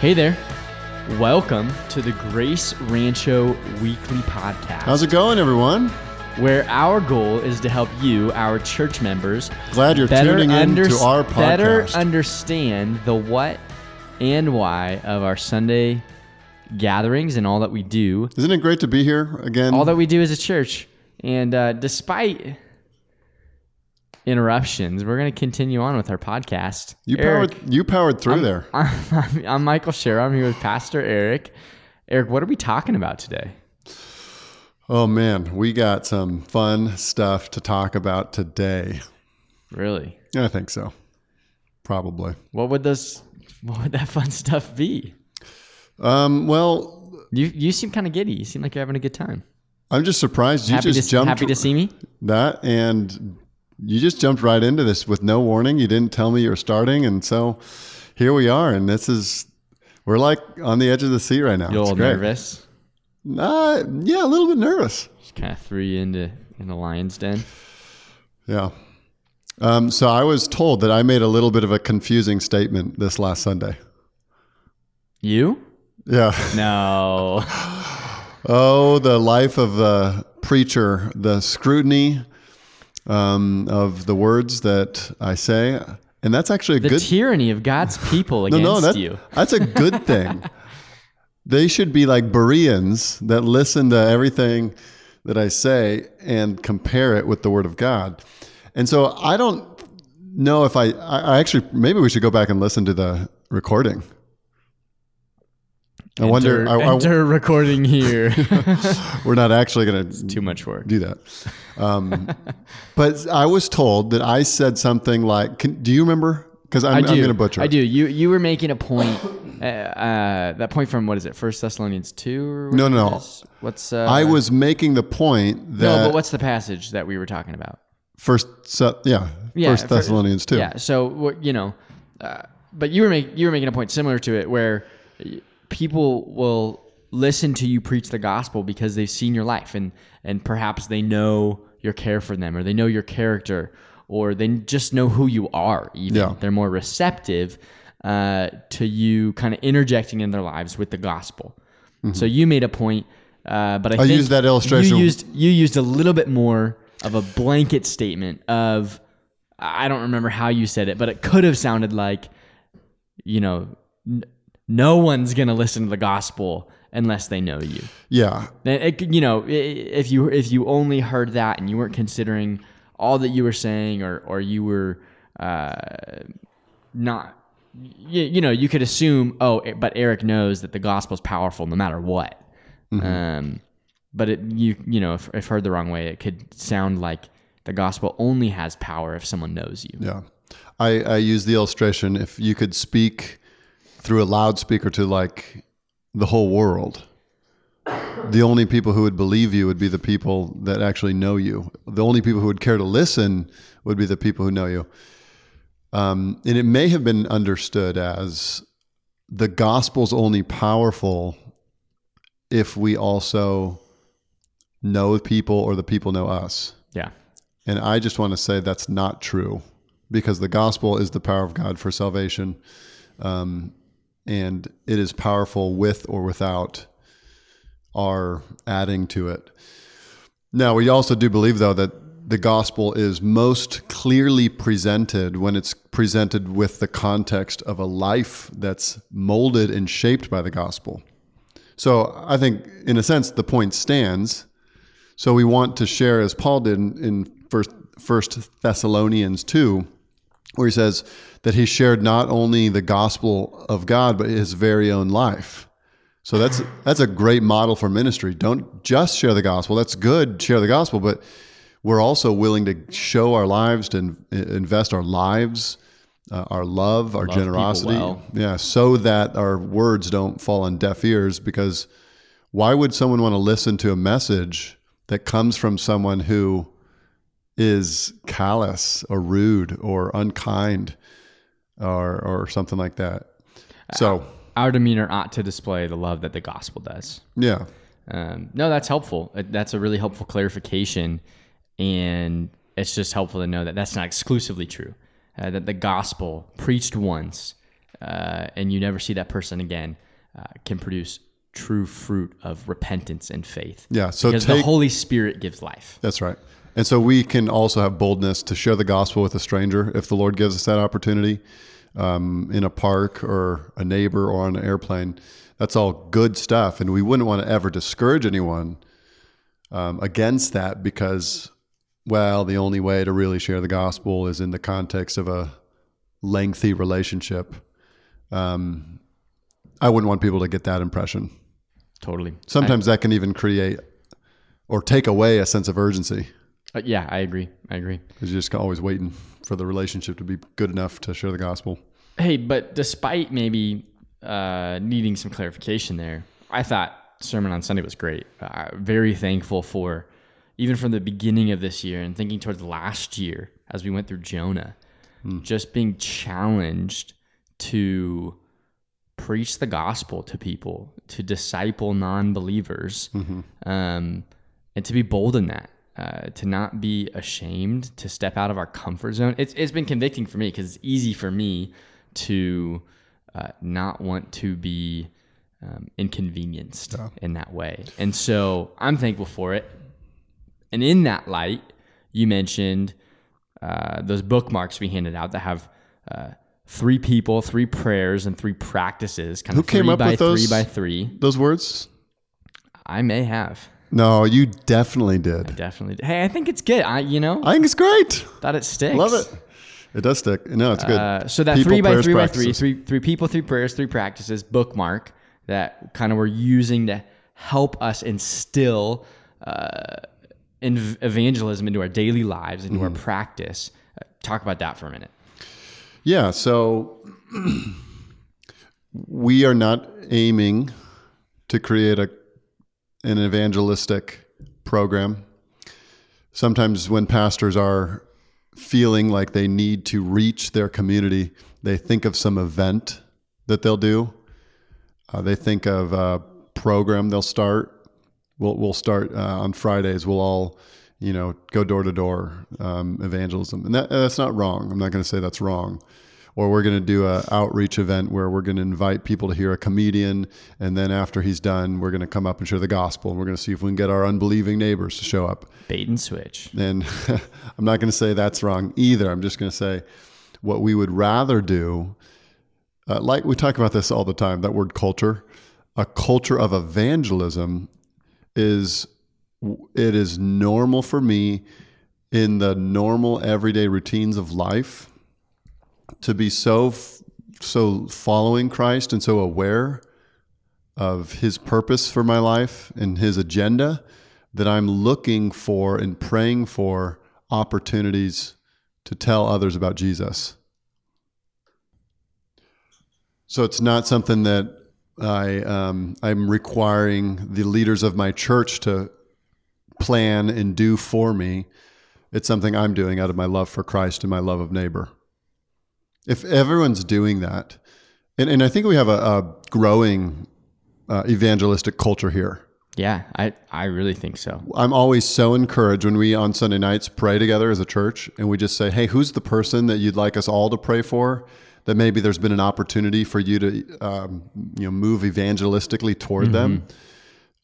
Hey there. Welcome to the Grace Rancho Weekly Podcast, How's it going, everyone? where our goal is to help you, our church members, Glad you're better, tuning in under- to our podcast. better understand the what and why of our Sunday gatherings and all that we do, Isn't it great to be here again? all that we do as a church. And uh, despite interruptions, we're going to continue on with our podcast. you Eric, powered you powered through there. I'm, I'm Michael Scher. I'm here with Pastor Eric. Eric, what are we talking about today? Oh man, we got some fun stuff to talk about today. Really? Yeah, I think so. Probably. What would those? What would that fun stuff be? Um, well, You you seem kind of giddy. You seem like you're having a good time. I'm just surprised you happy just to jumped happy to see me. that and you just jumped right into this with no warning. You didn't tell me you were starting, and so here we are. And this is we're like on the edge of the seat right now. You're a little nervous. Uh, yeah, a little bit nervous. Just kind of threw you into in the lion's den. Yeah. Um, so I was told that I made a little bit of a confusing statement this last Sunday. You? Yeah. No. Oh, the life of the preacher, the scrutiny um, of the words that I say. And that's actually a The good tyranny of God's people against no, that, you. that's a good thing. they should be like Bereans that listen to everything that I say and compare it with the Word of God. And so I don't know if I I actually, maybe we should go back and listen to the recording. I wonder, Enter, I, I- enter recording here. we're not actually going to Too much work. do that. Um, but I was told that I said something like, can, do you remember? Because I'm, I I'm going to butcher. I do. You you were making a point. Uh, uh, that point from what is it? First Thessalonians two. Or No, no, no. What's uh, I was making the point that no, but what's the passage that we were talking about? First, yeah, Yeah, First fir- Thessalonians two. Yeah. So what you know, uh, but you were making you were making a point similar to it where people will listen to you preach the gospel because they've seen your life and and perhaps they know your care for them or they know your character or they just know who you are. Even Yeah. they're more receptive uh, to you kind of interjecting in their lives with the gospel. So you made a point, uh, but I, Mm-hmm. I think used that illustration. You used you used a little bit more of a blanket statement of I don't remember how you said it, but it could have sounded like, you know, no one's gonna listen to the gospel unless they know you. Yeah, it you know, if you if you only heard that and you weren't considering all that you were saying, or or you were uh, not, you, you know, you could assume, oh, but Eric knows that the gospel is powerful no matter what. Um, but it you you know, if, if heard the wrong way, it could sound like the gospel only has power if someone knows you. yeah. I, I use the illustration if you could speak through a loudspeaker to like the whole world. The only people who would believe you would be the people that actually know you. The only people who would care to listen would be the people who know you. Um, and it may have been understood as the gospel's only powerful if we also know people or the people know us. Yeah. And I just want to say that's not true because the gospel is the power of God for salvation. Um, and it is powerful with or without our adding to it. Now, we also do believe, though, that the gospel is most clearly presented when it's presented with the context of a life that's molded and shaped by the gospel. So I think, in a sense, the point stands. So we want to share, as Paul did in, first, first Thessalonians 2, where he says that he shared not only the gospel of God, but his very own life. So that's that's a great model for ministry. Don't just share the gospel. That's good, share the gospel, but we're also willing to show our lives, to in- invest our lives, uh, our love, our Love generosity. well. Yeah, so that our words don't fall on deaf ears. Because why would someone want to listen to a message that comes from someone who is callous or rude or unkind or or something like that? So Our demeanor ought to display the love that the gospel does. yeah, Um, no, that's helpful. Uh, That's a really helpful clarification, and it's just helpful to know that that's not exclusively true. Uh, that the gospel preached once uh, and you never see that person again, uh, can produce true fruit of repentance and faith. Yeah, so because the Holy Spirit gives life. That's right. And so we can also have boldness to share the gospel with a stranger if the Lord gives us that opportunity um, in a park or a neighbor or on an airplane. That's all good stuff. And we wouldn't want to ever discourage anyone um, against that because, well, the only way to really share the gospel is in the context of a lengthy relationship. Um, I wouldn't want people to get that impression. Totally. Sometimes that can even create or take away a sense of urgency Uh, yeah, I agree. I agree. because you're just always waiting for the relationship to be good enough to share the gospel. Hey, but despite maybe uh, needing some clarification there, I thought sermon on Sunday was great. Uh, very thankful for even from the beginning of this year and thinking towards last year as we went through Jonah, just being challenged to preach the gospel to people, to disciple non-believers, um, and to be bold in that. Uh, to not be ashamed to step out of our comfort zone. It's, it's been convicting for me because it's easy for me to uh, not want to be um, inconvenienced in that way. And so I'm thankful for it. And in that light, you mentioned uh, those bookmarks we handed out that have uh, three people, three prayers, and three practices. Kind Who of came up with those? three by three. Those words? I may have. No, you definitely did. Definitely. Hey, I think it's good. I, you know, I think it's great. thought it sticks. Love it. It does stick. No, it's good. Uh, so that People, three by three by practices. three, three, three people, three prayers, three practices bookmark that kind of we're using to help us instill uh, in evangelism into our daily lives, into Mm-hmm. our practice. Uh, talk about that for a minute. Yeah, so we are not aiming to create a an evangelistic program. Sometimes when pastors are feeling like they need to reach their community, they think of some event that they'll do. Uh, they think of a program they'll start. We'll we'll start uh, on Fridays. We'll all, you know, go door to door um, evangelism, and that that's not wrong. I'm not going to say that's wrong. Or we're going to do an outreach event where we're going to invite people to hear a comedian, and then after he's done, we're going to come up and share the gospel, and we're going to see if we can get our unbelieving neighbors to show up. Bait and switch. And I'm not going to say that's wrong either. I'm just going to say what we would rather do. Uh, like we talk about this all the time, that word culture. A culture of evangelism is it is normal for me in the normal everyday routines of life to be so so following Christ and so aware of his purpose for my life and his agenda that I'm looking for and praying for opportunities to tell others about Jesus. So it's not something that I um, I'm requiring the leaders of my church to plan and do for me. It's something I'm doing out of my love for Christ and my love of neighbor. If everyone's doing that, and, and I think we have a, a growing uh, evangelistic culture here. Yeah, I, I really think so. I'm always so encouraged when we on Sunday nights pray together as a church and we just say, hey, who's the person that you'd like us all to pray for? That maybe there's been an opportunity for you to um, you know move evangelistically toward them.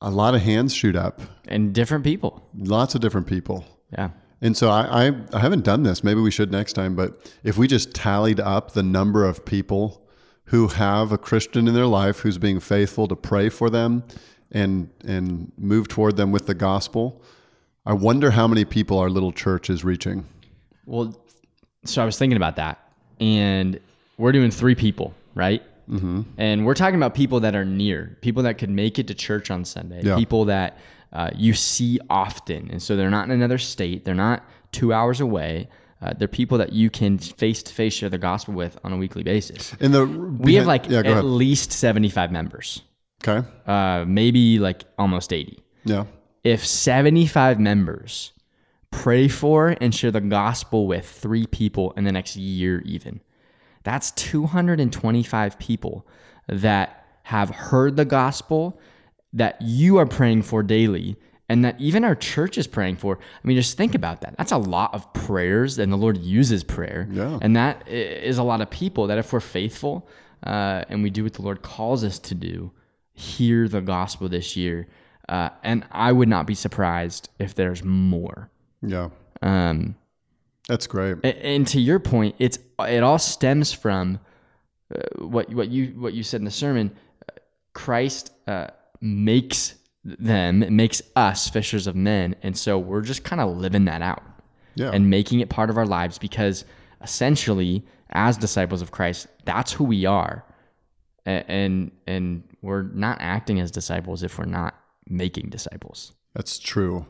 A lot of hands shoot up, And different people. lots of different people. Yeah. And so I, I, I haven't done this. Maybe we should next time. But if we just tallied up the number of people who have a Christian in their life who's being faithful to pray for them and and move toward them with the gospel, I wonder how many people our little church is reaching. Well, so I was thinking about that, and we're doing three people, right? Mm-hmm. And we're talking about people that are near, people that could make it to church on Sunday, Yeah. people that uh, you see often, and so they're not in another state, they're not two hours away. Uh, they're people that you can face to face share the gospel with on a weekly basis. And the We have like yeah, at ahead. least seventy-five members, Okay, uh, maybe like almost eighty. yeah, if 75 members pray for and share the gospel with three people in the next year, even, that's 225 people that have heard the gospel that you are praying for daily and that even our church is praying for. I mean, just think about that. That's a lot of prayers, and the Lord uses prayer. Yeah. And that is a lot of people that if we're faithful, uh, and we do what the Lord calls us to do, hear the gospel this year. Uh, and I would not be surprised if there's more. Yeah. Um, That's great. a- and to your point, it's it all stems from uh, what what you what you said in the sermon. Uh, Christ uh, makes them, makes us fishers of men, and so we're just kind of living that out Yeah. and making it part of our lives because essentially, as disciples of Christ, that's who we are, A- and and we're not acting as disciples if we're not making disciples. That's true.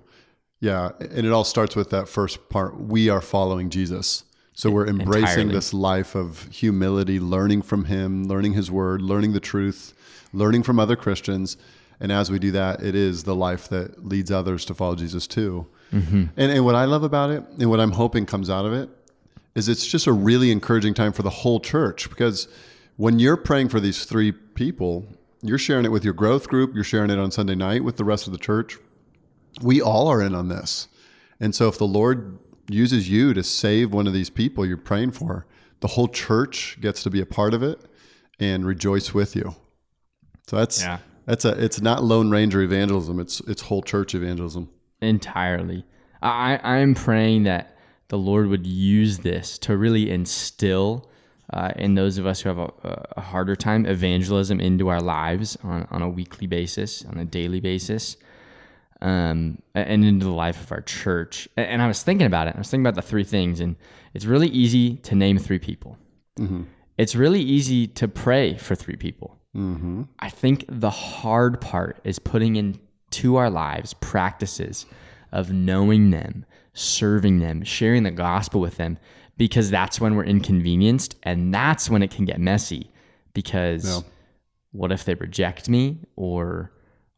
Yeah, and it all starts with that first part. We are following Jesus. So we're embracing Entirely. this life of humility, learning from him, learning his word, learning the truth, learning from other Christians. And as we do that, it is the life that leads others to follow Jesus too. Mm-hmm. And, and what I love about it and what I'm hoping comes out of it is it's just a really encouraging time for the whole church because when you're praying for these three people, you're sharing it with your growth group, you're sharing it on Sunday night with the rest of the church. We all are in on this. And so if the Lord uses you to save one of these people you're praying for, the whole church gets to be a part of it and rejoice with you. So that's Yeah. that's a it's not lone ranger evangelism, it's it's whole church evangelism. entirely. I, I'm praying that the Lord would use this to really instill uh, in those of us who have a, a harder time evangelism into our lives on, on a weekly basis, on a daily basis, um, and into the life of our church. And I was thinking about it. I was thinking about the three things, and it's really easy to name three people. It's really easy to pray for three people. Mm-hmm. I think the hard part is putting into our lives practices of knowing them, serving them, sharing the gospel with them, because that's when we're inconvenienced and that's when it can get messy. Because what if they reject me? Or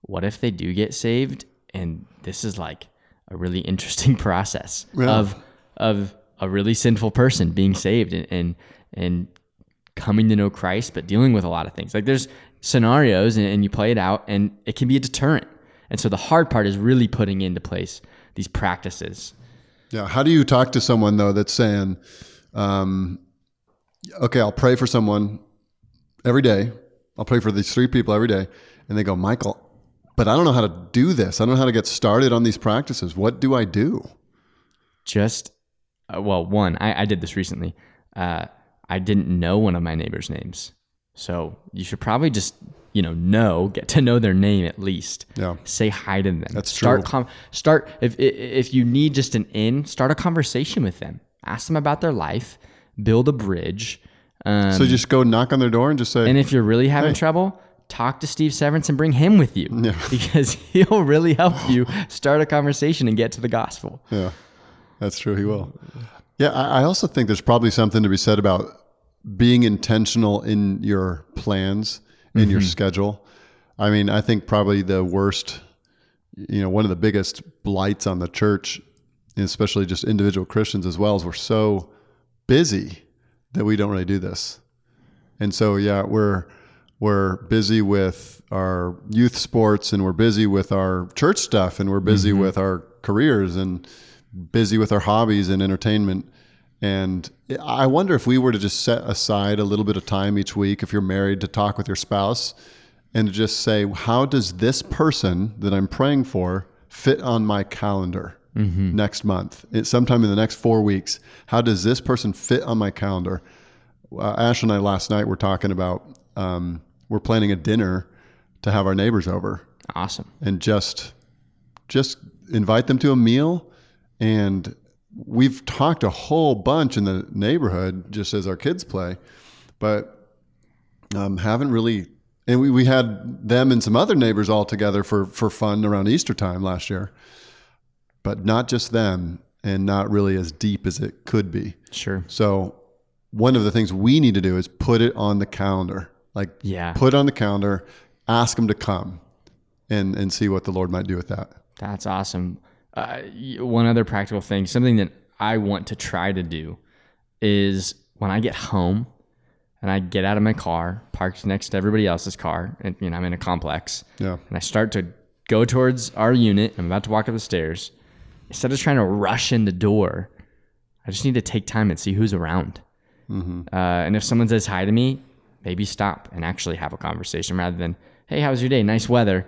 what if they do get saved? And this is like a really interesting process Yeah. of of a really sinful person being saved and, and and coming to know Christ, but dealing with a lot of things. Like there's scenarios and, and you play it out and it can be a deterrent. And so the hard part is really putting into place these practices. Yeah. How do you talk to someone though that's saying, um, okay, I'll pray for someone every day. I'll pray for these three people every day. And they go, Michael, but I don't know how to do this. I don't know how to get started on these practices. What do I do? Just, uh, well, one, I, I did this recently. Uh, I didn't know one of my neighbors' names. So you should probably just, you know, know, get to know their name at least. Yeah. Say hi to them. That's start true. Com- start if if you need just an in, start a conversation with them. Ask them about their life. Build a bridge. Um, So just go knock on their door and just say, And if you're really having trouble, talk to Steve Severance and bring him with you because he'll really help you start a conversation and get to the gospel. Yeah, that's true. He will. Yeah, I also think there's probably something to be said about being intentional in your plans, in your mm-hmm. schedule. I mean, I think probably the worst, you know, one of the biggest blights on the church, especially just individual Christians as well, is we're so busy that we don't really do this. And so, yeah, we're we're busy with our youth sports, and we're busy with our church stuff, and we're busy mm-hmm. with our careers, and busy with our hobbies and entertainment. And I wonder if we were to just set aside a little bit of time each week, if you're married, to talk with your spouse, and to just say, how does this person that I'm praying for fit on my calendar? Next month, It- sometime in the next four weeks, how does this person fit on my calendar? uh, Ash and I last night were talking about um, we're planning a dinner to have our neighbors over Awesome. and just just invite them to a meal and we've talked a whole bunch in the neighborhood just as our kids play but um, haven't really and we, we had them and some other neighbors all together for for fun around easter time last year but not just them and not really as deep as it could be Sure. so one of the things we need to do is put it on the calendar. Like Yeah. put it on the calendar, ask them to come and and see what the Lord might do with that. That's awesome. Uh, one other practical thing, something that I want to try to do is when I get home and I get out of my car, parked next to everybody else's car, and you know, I'm in a complex, Yeah. and I start to go towards our unit. I'm about to walk up the stairs. Instead of trying to rush in the door, I just need to take time and see who's around. Uh, and if someone says hi to me, maybe stop and actually have a conversation rather than, hey, how was your day? Nice weather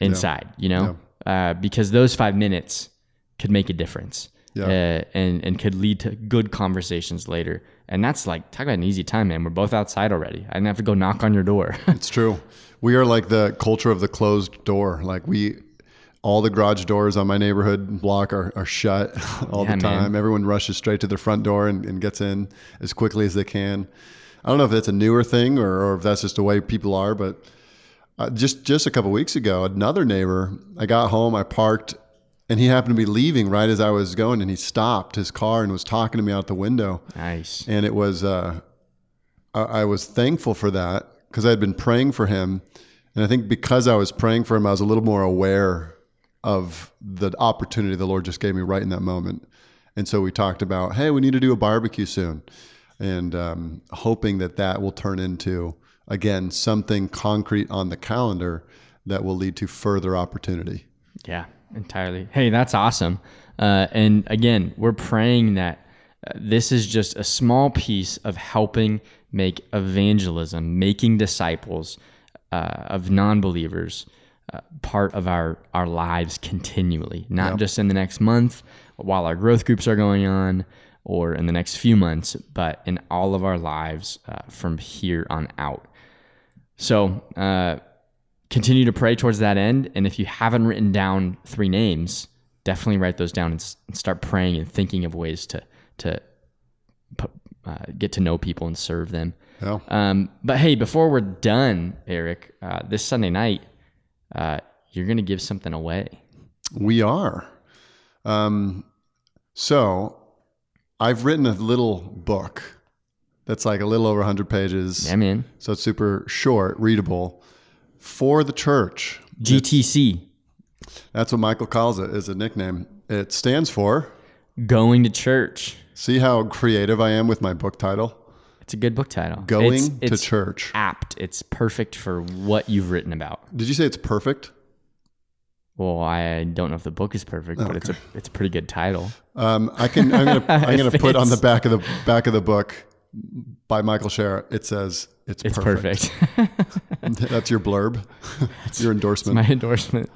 inside, you know? Uh, because those five minutes could make a difference Yeah. uh, and, and could lead to good conversations later. And that's like, talk about an easy time, man. We're both outside already. I didn't have to go knock on your door. It's true. We are like the culture of the closed door. Like we, all the garage doors on my neighborhood block are, are shut all Yeah, the man. time. Everyone rushes straight to their front door and, and gets in as quickly as they can. I don't know if that's a newer thing or, or if that's just the way people are, but uh, just just a couple weeks ago, another neighbor, I got home, I parked, and he happened to be leaving right as I was going, and he stopped his car and was talking to me out the window. Nice. and it was uh, I, I was thankful for that because I had been praying for him, and I think because I was praying for him, I was a little more aware of the opportunity the Lord just gave me right in that moment, and so we talked about, hey, we need to do a barbecue soon, and um, hoping that that will turn into again something concrete on the calendar that will lead to further opportunity. Yeah, entirely. Hey, that's awesome. Uh, and again, we're praying that uh, this is just a small piece of helping make evangelism, making disciples uh, of non-believers, uh, part of our our lives continually, not just in the next month while our growth groups are going on, or in the next few months, but in all of our lives uh, from here on out. So. Uh, continue to pray towards that end. And if you haven't written down three names, definitely write those down and, s- and start praying and thinking of ways to to uh, get to know people and serve them. Yeah. Um, but hey, before we're done, Eric, uh, this Sunday night, uh, you're gonna give something away. We are. Um, so I've written a little book that's like a little over 100 pages. Yeah, man. So it's super short, readable for the church. GTC, That's what Michael calls it as a nickname. It stands for, going to church. see how creative I am with my book title? It's a good book title. Going It's- to it's church. Apt. It's perfect for what you've written about. Did you say it's perfect? Well, I don't know if the book is perfect, but it's a it's a pretty good title. Um, I can. I'm gonna. I'm gonna put on the back of the back of the book by Michael Shara. It says it's, It's perfect. perfect. That's your blurb, your endorsement. My endorsement.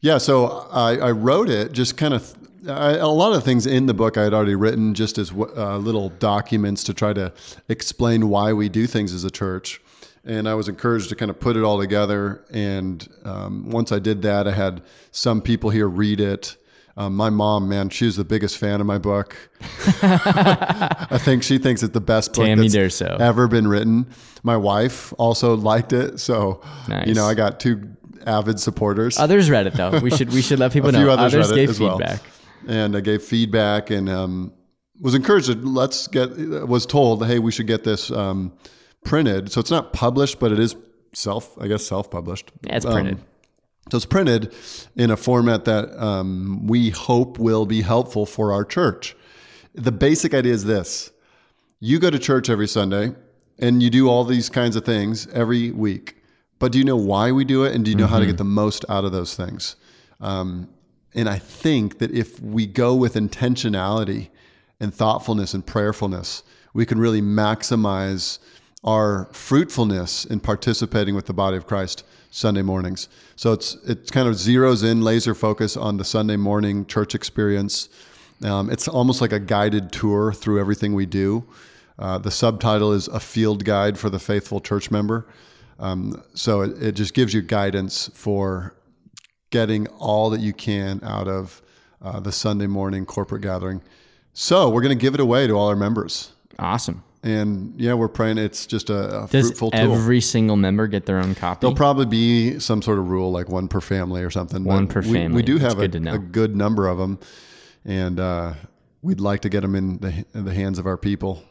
Yeah, so I, I wrote it just kind of. I, a lot of things in the book I had already written just as uh, little documents to try to explain why we do things as a church. And I was encouraged to kind of put it all together. And um, once I did that, I had some people here read it. Um, my mom, man, she's the biggest fan of my book. I think she thinks it's the best book Tammy that's Durso. ever been written. My wife also liked it, so Nice. you know I got two avid supporters. Others read it though. We should we should let people A few know. others Others gave as well. feedback. and I gave feedback and um, was encouraged. To, let's get. Was told, hey, we should get this um, printed. So it's not published, but it is self. I guess self published. Yeah, it's printed. So it's printed in a format that um, we hope will be helpful for our church. The basic idea is this you go to church every Sunday and you do all these kinds of things every week. But do you know why we do it? And do you know how to get the most out of those things? Um, and I think that if we go with intentionality and thoughtfulness and prayerfulness, we can really maximize our fruitfulness in participating with the body of Christ Sunday mornings. So it's it kind of zeroes in laser focus on the Sunday morning church experience. Um, it's almost like a guided tour through everything we do. Uh, the subtitle is a field guide for the faithful church member. Um, so it, it just gives you guidance for getting all that you can out of uh, the Sunday morning corporate gathering. So we're going to give it away to all our members. Awesome. And yeah, we're praying it's just a, a Does fruitful tool. every single member get their own copy? There'll probably be some sort of rule, like one per family or something. One per we, family. We do That's have a, good to a good number of them, and uh, we'd like to get them in the, in the hands of our people.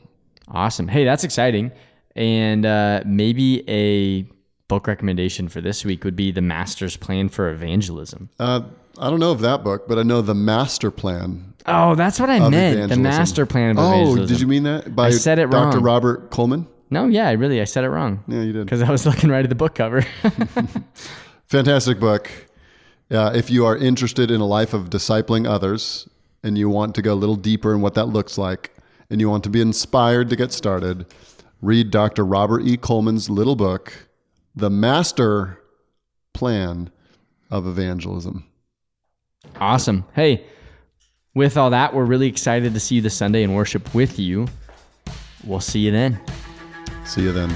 Awesome. Hey, that's exciting. And uh, maybe a book recommendation for this week would be The Master's Plan for Evangelism. Uh, I don't know of that book, but I know the master plan Oh, that's what I meant. The. Master Plan of Evangelism. oh, Evangelism. did you mean that? By I said it Dr. wrong. Robert Coleman. No, yeah, I really, I said it wrong. Yeah, you did. Because I was looking right at the book cover. Fantastic book. Uh, if you are interested in a life of discipling others and you want to go a little deeper in what that looks like and you want to be inspired to get started, read Dr. Robert E. Coleman's little book, The Master Plan of Evangelism. Awesome. Hey, with all that, we're really excited to see you this Sunday and worship with you. We'll see you then. See you then.